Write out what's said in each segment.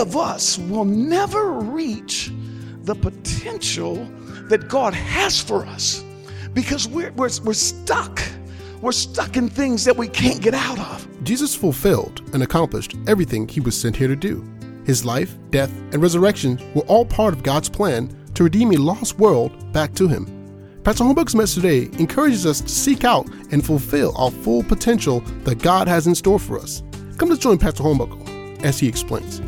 of us will never reach the potential that God has for us because we're, we're, we're stuck. We're stuck in things that we can't get out of. Jesus fulfilled and accomplished everything he was sent here to do. His life, death, and resurrection were all part of God's plan to redeem a lost world back to him. Pastor Holmberg's message today encourages us to seek out and fulfill our full potential that God has in store for us. Come to join Pastor Holmberg as he explains.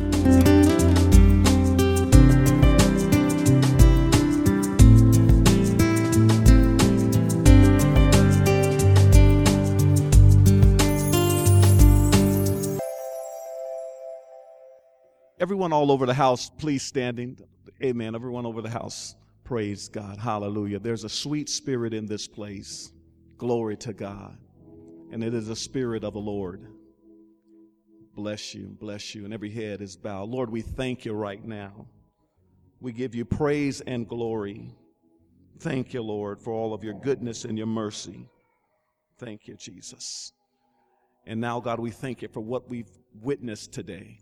Everyone all over the house, please standing. Amen. Everyone over the house, praise God. Hallelujah. There's a sweet spirit in this place. Glory to God. And it is the spirit of the Lord. Bless you, bless you. And every head is bowed. Lord, we thank you right now. We give you praise and glory. Thank you, Lord, for all of your goodness and your mercy. Thank you, Jesus. And now, God, we thank you for what we've witnessed today.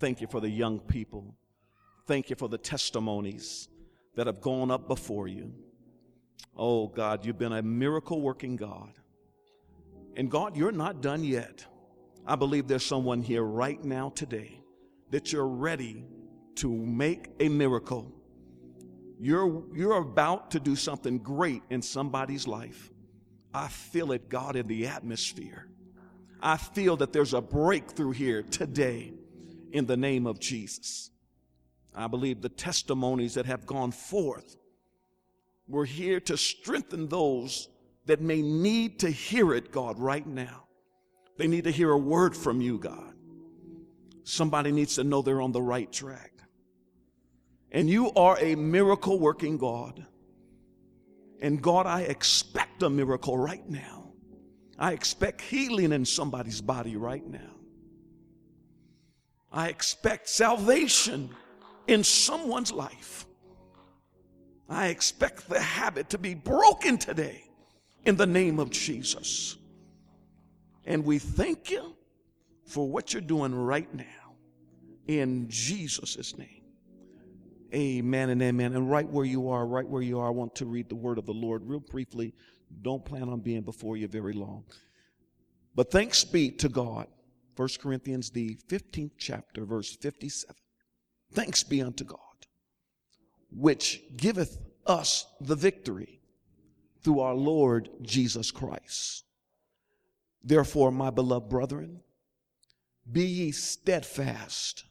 Thank you for the young people. Thank you for the testimonies that have gone up before you. Oh, God, you've been a miracle working God. And God, you're not done yet. I believe there's someone here right now today that you're ready to make a miracle. You're, you're about to do something great in somebody's life. I feel it, God, in the atmosphere. I feel that there's a breakthrough here today in the name of Jesus. I believe the testimonies that have gone forth were here to strengthen those that may need to hear it, God, right now. They need to hear a word from you, God. Somebody needs to know they're on the right track. And you are a miracle working God. And God, I expect a miracle right now. I expect healing in somebody's body right now. I expect salvation in someone's life. I expect the habit to be broken today in the name of Jesus. And we thank you for what you're doing right now in Jesus' name. Amen and amen. And right where you are, right where you are, I want to read the word of the Lord real briefly. Don't plan on being before you very long. But thanks be to God 1 Corinthians, the 15th chapter, verse 57. Thanks be unto God, which giveth us the victory through our Lord Jesus Christ. Therefore, my beloved brethren, be ye steadfast,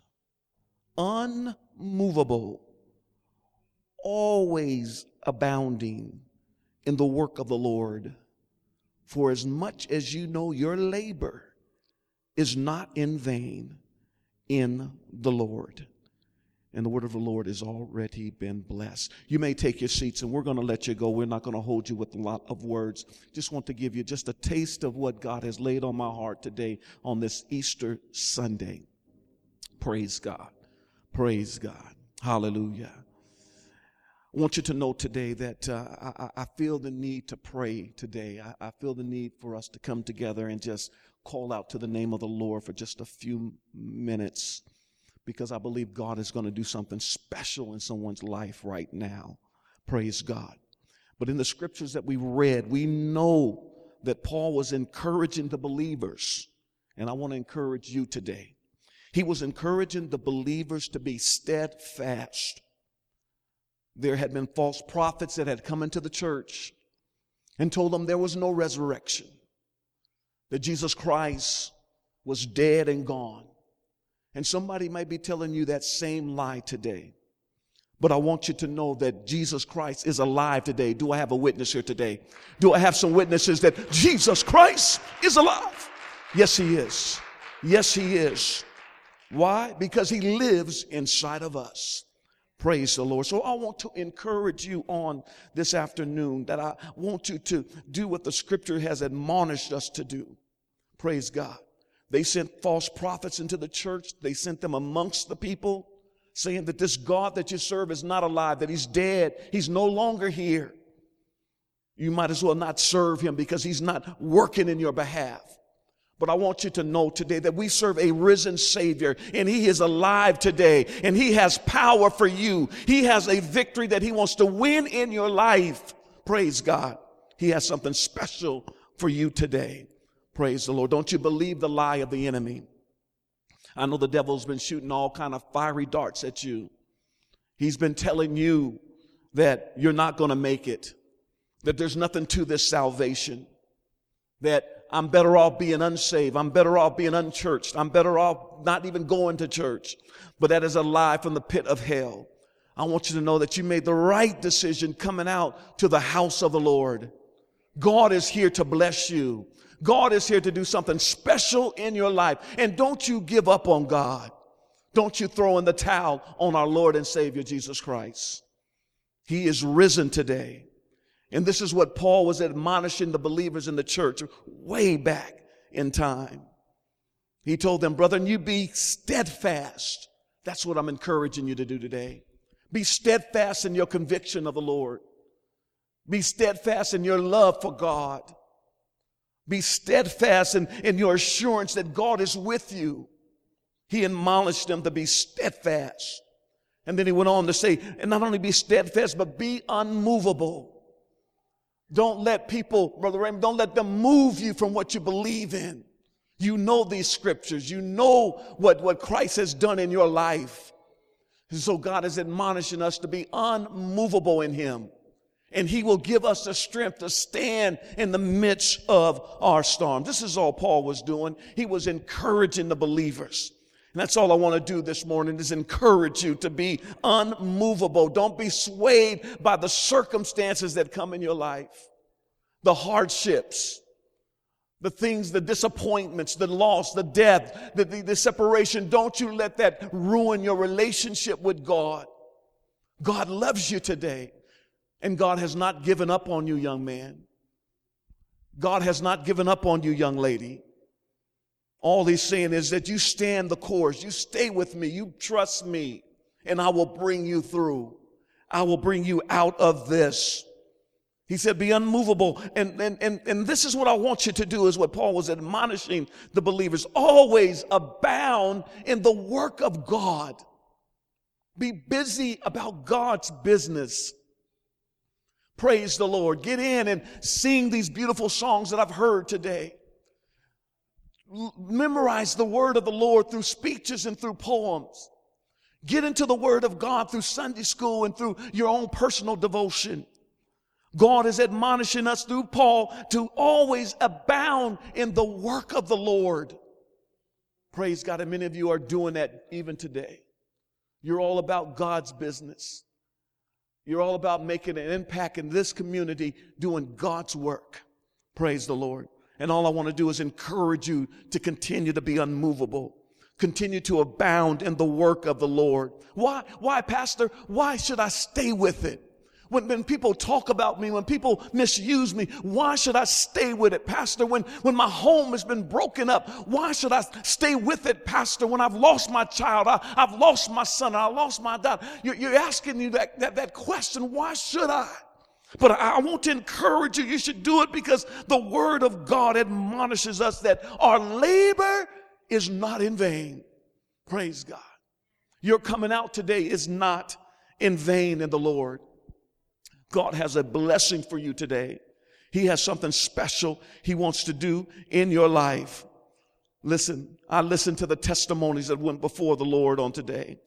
unmovable, always abounding in the work of the Lord, for as much as you know your labor is not in vain in the Lord. And the word of the Lord has already been blessed. You may take your seats and we're going to let you go. We're not going to hold you with a lot of words. Just want to give you just a taste of what God has laid on my heart today on this Easter Sunday. Praise God. Praise God. Hallelujah. I want you to know today that uh, I, I, feel the need to pray today. I, I feel the need for us to come together and just call out to the name of the Lord for just a few minutes because I believe God is going to do something special in someone's life right now. Praise God. But in the scriptures that we read, we know that Paul was encouraging the believers. And I want to encourage you today. He was encouraging the believers to be steadfast. There had been false prophets that had come into the church and told them there was no resurrection that Jesus Christ was dead and gone. And somebody might be telling you that same lie today. But I want you to know that Jesus Christ is alive today. Do I have a witness here today? Do I have some witnesses that Jesus Christ is alive? Yes, He is. Yes, He is. Why? Because He lives inside of us. Praise the Lord. So I want to encourage you on this afternoon that I want you to do what the scripture has admonished us to do. Praise God. They sent false prophets into the church. They sent them amongst the people saying that this God that you serve is not alive, that he's dead. He's no longer here. You might as well not serve him because he's not working in your behalf. But I want you to know today that we serve a risen Savior and He is alive today and He has power for you. He has a victory that He wants to win in your life. Praise God. He has something special for you today. Praise the Lord. Don't you believe the lie of the enemy. I know the devil's been shooting all kind of fiery darts at you. He's been telling you that you're not going to make it, that there's nothing to this salvation, that I'm better off being unsaved. I'm better off being unchurched. I'm better off not even going to church. But that is a lie from the pit of hell. I want you to know that you made the right decision coming out to the house of the Lord. God is here to bless you. God is here to do something special in your life. And don't you give up on God. Don't you throw in the towel on our Lord and Savior Jesus Christ. He is risen today. And this is what Paul was admonishing the believers in the church way back in time. He told them, brethren, you be steadfast. That's what I'm encouraging you to do today. Be steadfast in your conviction of the Lord. Be steadfast in your love for God. Be steadfast in, in your assurance that God is with you. He admonished them to be steadfast. And then he went on to say, and not only be steadfast, but be unmovable. Don't let people, Brother Raymond, don't let them move you from what you believe in. You know these scriptures. You know what, what Christ has done in your life. And so God is admonishing us to be unmovable in Him. And He will give us the strength to stand in the midst of our storm. This is all Paul was doing. He was encouraging the believers. And that's all I want to do this morning is encourage you to be unmovable. Don't be swayed by the circumstances that come in your life, the hardships, the things, the disappointments, the loss, the death, the, the, the separation. Don't you let that ruin your relationship with God. God loves you today. And God has not given up on you, young man. God has not given up on you, young lady. All he's saying is that you stand the course, you stay with me, you trust me, and I will bring you through. I will bring you out of this. He said, be unmovable. And, and, and, and this is what I want you to do, is what Paul was admonishing the believers. Always abound in the work of God. Be busy about God's business. Praise the Lord. Get in and sing these beautiful songs that I've heard today memorize the word of the Lord through speeches and through poems. Get into the word of God through Sunday school and through your own personal devotion. God is admonishing us through Paul to always abound in the work of the Lord. Praise God. And many of you are doing that even today. You're all about God's business. You're all about making an impact in this community, doing God's work. Praise the Lord. And all I want to do is encourage you to continue to be unmovable. Continue to abound in the work of the Lord. Why? Why, Pastor? Why should I stay with it? When, when people talk about me, when people misuse me, why should I stay with it, Pastor? When, when my home has been broken up, why should I stay with it, Pastor? When I've lost my child, I, have lost my son, I lost my daughter. You're, you're asking me that, that, that question, why should I? But I want to encourage you, you should do it because the Word of God admonishes us that our labor is not in vain. Praise God. Your coming out today is not in vain in the Lord. God has a blessing for you today. He has something special He wants to do in your life. Listen, I listened to the testimonies that went before the Lord on today.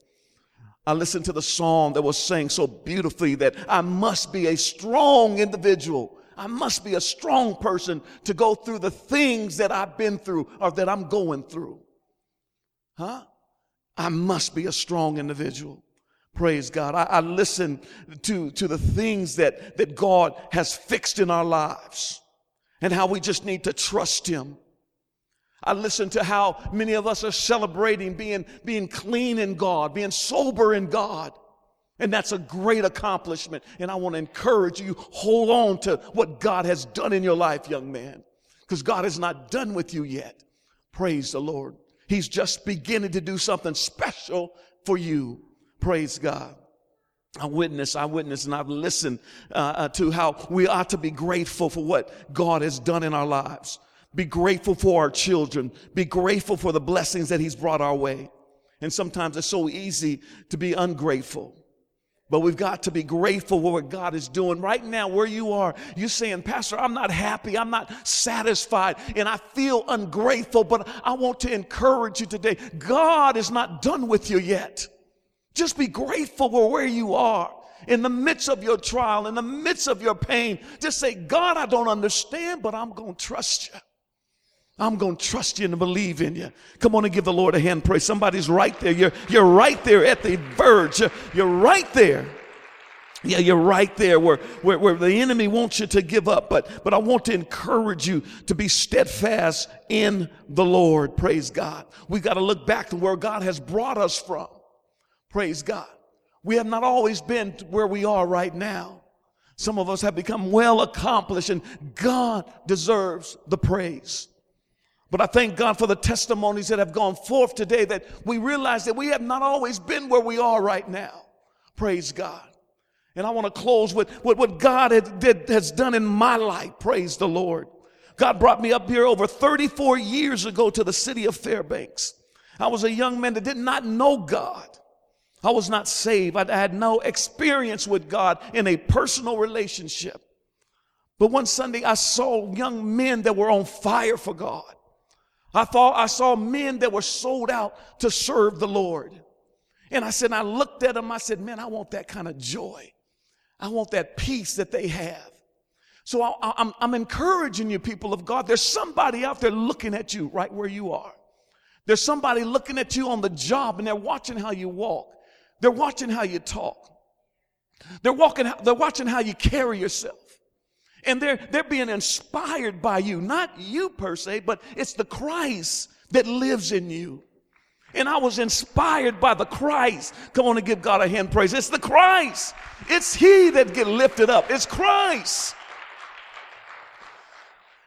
I listened to the song that was sang so beautifully that I must be a strong individual. I must be a strong person to go through the things that I've been through or that I'm going through. Huh? I must be a strong individual. Praise God. I, I listen to, to the things that, that God has fixed in our lives and how we just need to trust Him I listen to how many of us are celebrating being, being clean in God, being sober in God. And that's a great accomplishment. And I want to encourage you, hold on to what God has done in your life, young man, because God is not done with you yet. Praise the Lord. He's just beginning to do something special for you. Praise God. I witness, I witness, and I've listened uh, uh to how we ought to be grateful for what God has done in our lives. be grateful for our children, be grateful for the blessings that He's brought our way. And sometimes it's so easy to be ungrateful. But we've got to be grateful for what God is doing right now, where you are. You're saying, Pastor, I'm not happy, I'm not satisfied, and I feel ungrateful, but I want to encourage you today. God is not done with you yet. Just be grateful for where you are. In the midst of your trial, in the midst of your pain, just say, God, I don't understand, but I'm going to trust you. I'm going to trust you and believe in you. Come on and give the Lord a hand praise. Somebody's right there. You're, you're right there at the verge. You're, you're right there. Yeah, you're right there where, where, where the enemy wants you to give up. But, but I want to encourage you to be steadfast in the Lord. Praise God. We've got to look back to where God has brought us from. Praise God. We have not always been where we are right now. Some of us have become well accomplished and God deserves the praise. But I thank God for the testimonies that have gone forth today that we realize that we have not always been where we are right now. Praise God. And I want to close with, with what God did, has done in my life. Praise the Lord. God brought me up here over 34 years ago to the city of Fairbanks. I was a young man that did not know God. I was not saved. I had no experience with God in a personal relationship. But one Sunday I saw young men that were on fire for God. I thought I saw men that were sold out to serve the Lord. And I said, I looked at them, I said, man, I want that kind of joy. I want that peace that they have. So I, am I'm encouraging you, people of God. There's somebody out there looking at you right where you are. There's somebody looking at you on the job and they're watching how you walk. They're watching how you talk. They're walking, they're watching how you carry yourself. And they're, they're being inspired by you, not you per se, but it's the Christ that lives in you. And I was inspired by the Christ. Come on and give God a hand praise. It's the Christ. It's He that get lifted up. It's Christ.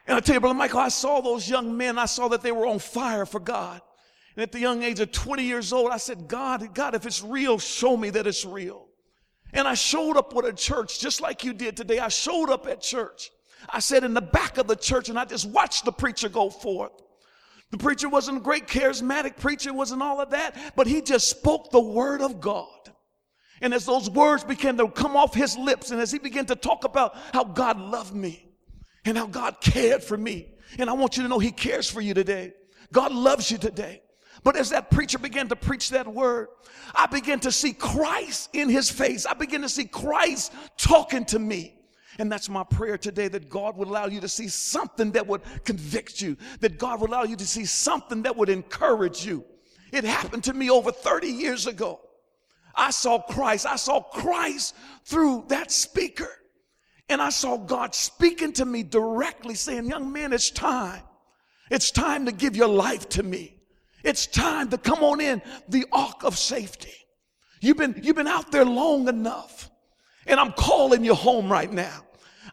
And I tell you, Brother Michael, I saw those young men. I saw that they were on fire for God. And at the young age of 20 years old, I said, God, God, if it's real, show me that it's real. And I showed up with a church just like you did today. I showed up at church. I sat in the back of the church and I just watched the preacher go forth. The preacher wasn't a great charismatic preacher, wasn't all of that, but he just spoke the word of God. And as those words began to come off his lips, and as he began to talk about how God loved me and how God cared for me, and I want you to know he cares for you today. God loves you today. But as that preacher began to preach that word, I began to see Christ in his face. I began to see Christ talking to me. And that's my prayer today that God would allow you to see something that would convict you, that God would allow you to see something that would encourage you. It happened to me over 30 years ago. I saw Christ. I saw Christ through that speaker. And I saw God speaking to me directly, saying, Young man, it's time. It's time to give your life to me. It's time to come on in the ark of safety. You've been, you've been out there long enough. And I'm calling you home right now.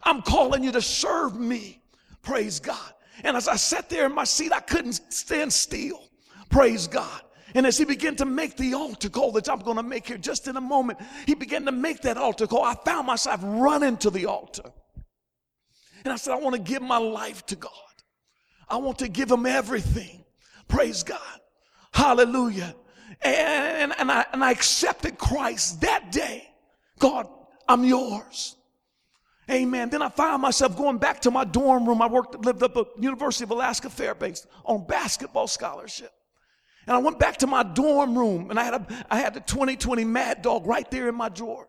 I'm calling you to serve me. Praise God. And as I sat there in my seat, I couldn't stand still. Praise God. And as he began to make the altar call that I'm going to make here just in a moment, he began to make that altar call. I found myself running to the altar. And I said, I want to give my life to God. I want to give him everything. Praise God. Hallelujah. And, and, I, and I accepted Christ that day. God, I'm yours. Amen. Then I found myself going back to my dorm room. I worked, lived up at University of Alaska Fairbanks on basketball scholarship. And I went back to my dorm room and I had a, I had the 2020 Mad Dog right there in my drawer.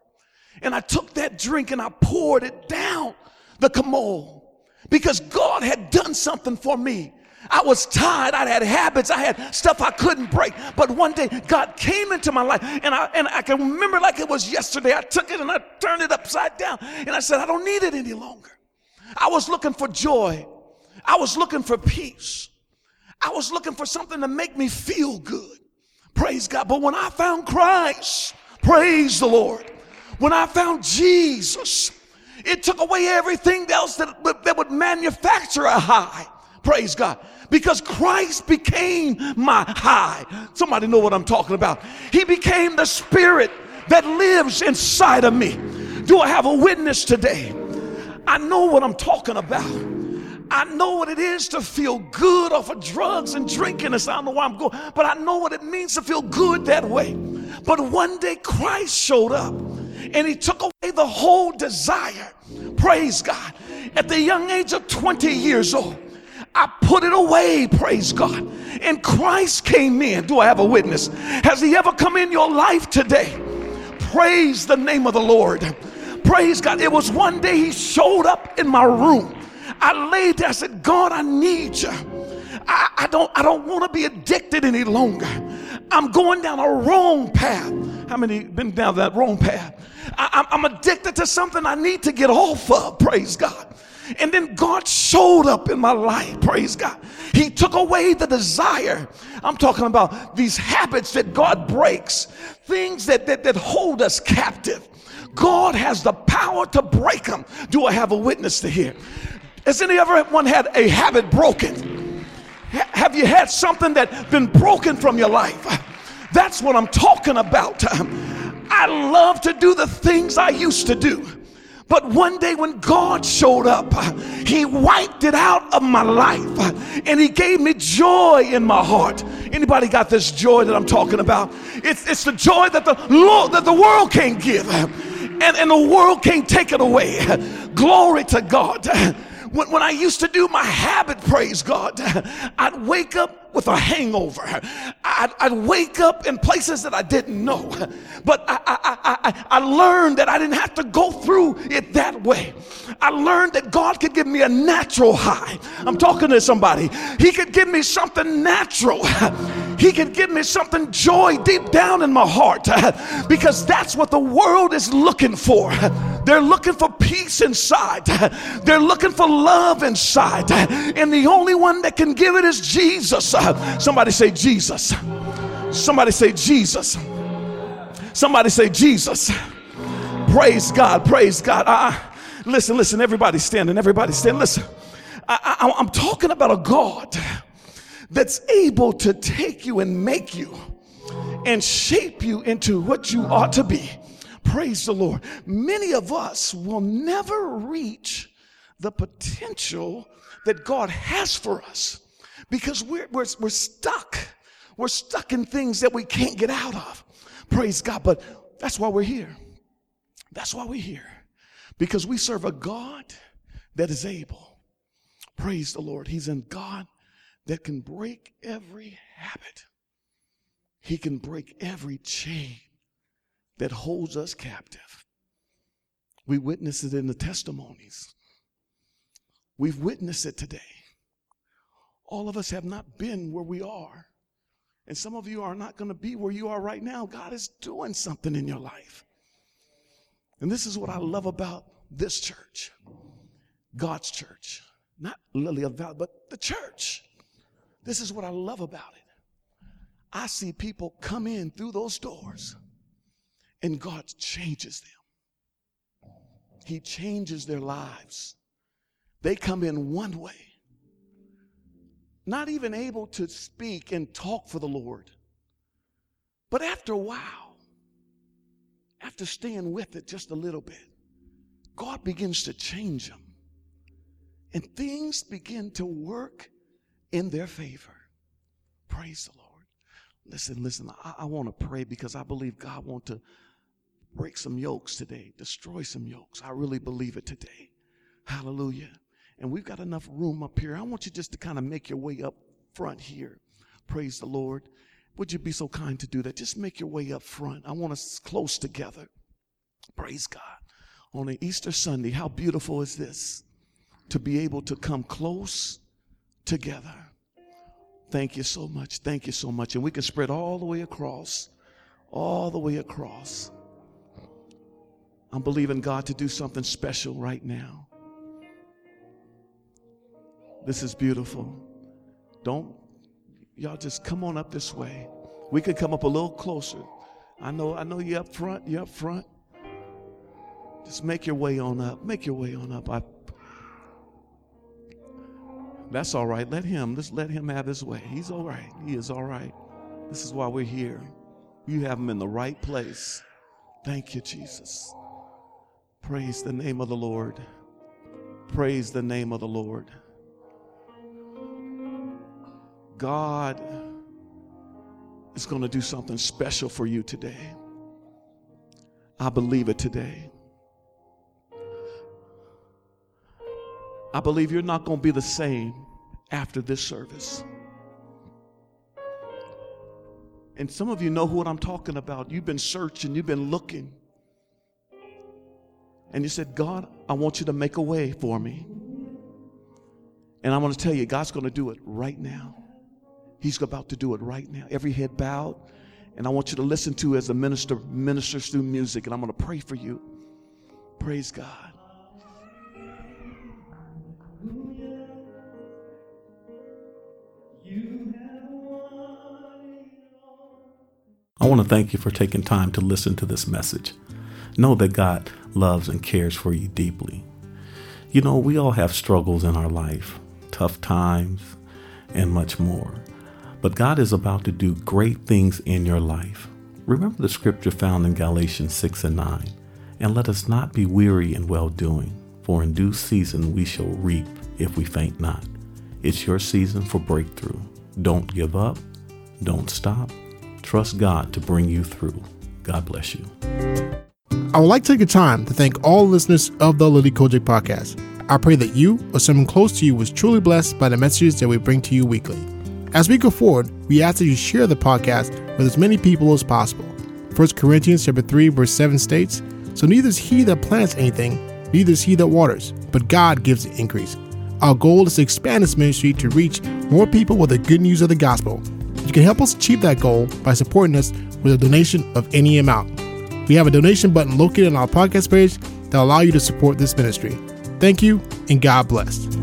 And I took that drink and I poured it down the commode because God had done something for me I was tired. I had habits. I had stuff I couldn't break. But one day God came into my life and I, and I can remember like it was yesterday. I took it and I turned it upside down and I said, I don't need it any longer. I was looking for joy. I was looking for peace. I was looking for something to make me feel good. Praise God. But when I found Christ, praise the Lord. When I found Jesus, it took away everything else that, that would manufacture a high. Praise God. Because Christ became my high. Somebody know what I'm talking about. He became the spirit that lives inside of me. Do I have a witness today? I know what I'm talking about. I know what it is to feel good off of drugs and drinking. And I don't know why I'm going, but I know what it means to feel good that way. But one day Christ showed up and he took away the whole desire. Praise God. At the young age of 20 years old, I put it away, praise God. And Christ came in. Do I have a witness? Has he ever come in your life today? Praise the name of the Lord. Praise God. It was one day he showed up in my room. I laid there, I said, God, I need you. I, I don't I don't want to be addicted any longer. I'm going down a wrong path. How many been down that wrong path? I, I'm addicted to something I need to get off of. Praise God. And then God showed up in my life. Praise God. He took away the desire. I'm talking about these habits that God breaks, things that, that, that hold us captive. God has the power to break them. Do I have a witness to hear? Has any ever one had a habit broken? Have you had something that been broken from your life? That's what I'm talking about. I love to do the things I used to do. But one day when God showed up, he wiped it out of my life and he gave me joy in my heart. Anybody got this joy that I'm talking about? It's, it's the joy that the Lord, that the world can't give and, and the world can't take it away. Glory to God. When, when I used to do my habit, praise God, I'd wake up with a hangover. I'd, I'd, wake up in places that I didn't know. But I, I, I, I learned that I didn't have to go through it that way. I learned that God could give me a natural high. I'm talking to somebody. He could give me something natural. He could give me something joy deep down in my heart because that's what the world is looking for. They're looking for peace inside. They're looking for love inside. And the only one that can give it is Jesus. Somebody say Jesus. Somebody say Jesus. Somebody say Jesus. Praise God. Praise God. Uh, listen, listen. Everybody standing. Everybody stand. Listen. I, I, I'm talking about a God that's able to take you and make you and shape you into what you ought to be. Praise the Lord. Many of us will never reach the potential that God has for us because we're, we're, we're stuck. We're stuck in things that we can't get out of. Praise God. But that's why we're here. That's why we're here. Because we serve a God that is able. Praise the Lord. He's in God that can break every habit. He can break every chain that holds us captive. We witness it in the testimonies. We've witnessed it today. All of us have not been where we are. And some of you are not going to be where you are right now. God is doing something in your life. And this is what I love about this church God's church. Not Lily of Valley, but the church. This is what I love about it. I see people come in through those doors and God changes them. He changes their lives. They come in one way not even able to speak and talk for the Lord. But after a while, after staying with it just a little bit, God begins to change them. And things begin to work in their favor. Praise the Lord. Listen, listen, I, I want to pray because I believe God wants to break some yokes today, destroy some yokes. I really believe it today. Hallelujah and we've got enough room up here. I want you just to kind of make your way up front here. Praise the Lord. Would you be so kind to do that? Just make your way up front. I want us close together. Praise God. On an Easter Sunday, how beautiful is this to be able to come close together. Thank you so much. Thank you so much. And we can spread all the way across, all the way across. I'm believing God to do something special right now. This is beautiful. Don't, y'all just come on up this way. We could come up a little closer. I know, I know you're up front, you're up front. Just make your way on up. Make your way on up. I, that's all right. Let him, just let him have his way. He's all right. He is all right. This is why we're here. You have him in the right place. Thank you, Jesus. Praise the name of the Lord. Praise the name of the Lord. God is going to do something special for you today. I believe it today. I believe you're not going to be the same after this service. And some of you know what I'm talking about. You've been searching, you've been looking. And you said, God, I want you to make a way for me. And I'm going to tell you, God's going to do it right now. He's about to do it right now. Every head bowed. And I want you to listen to as the minister ministers through music. And I'm going to pray for you. Praise God. I want to thank you for taking time to listen to this message. Know that God loves and cares for you deeply. You know, we all have struggles in our life, tough times, and much more. But God is about to do great things in your life. Remember the scripture found in Galatians 6 and 9. And let us not be weary in well doing, for in due season we shall reap if we faint not. It's your season for breakthrough. Don't give up. Don't stop. Trust God to bring you through. God bless you. I would like to take a time to thank all listeners of the Lily COGIC podcast. I pray that you or someone close to you was truly blessed by the messages that we bring to you weekly. As we go forward, we ask that you share the podcast with as many people as possible. 1 Corinthians chapter 3 verse 7 states, So neither is he that plants anything, neither is he that waters, but God gives the increase. Our goal is to expand this ministry to reach more people with the good news of the gospel. You can help us achieve that goal by supporting us with a donation of any amount. We have a donation button located on our podcast page that allow you to support this ministry. Thank you, and God bless.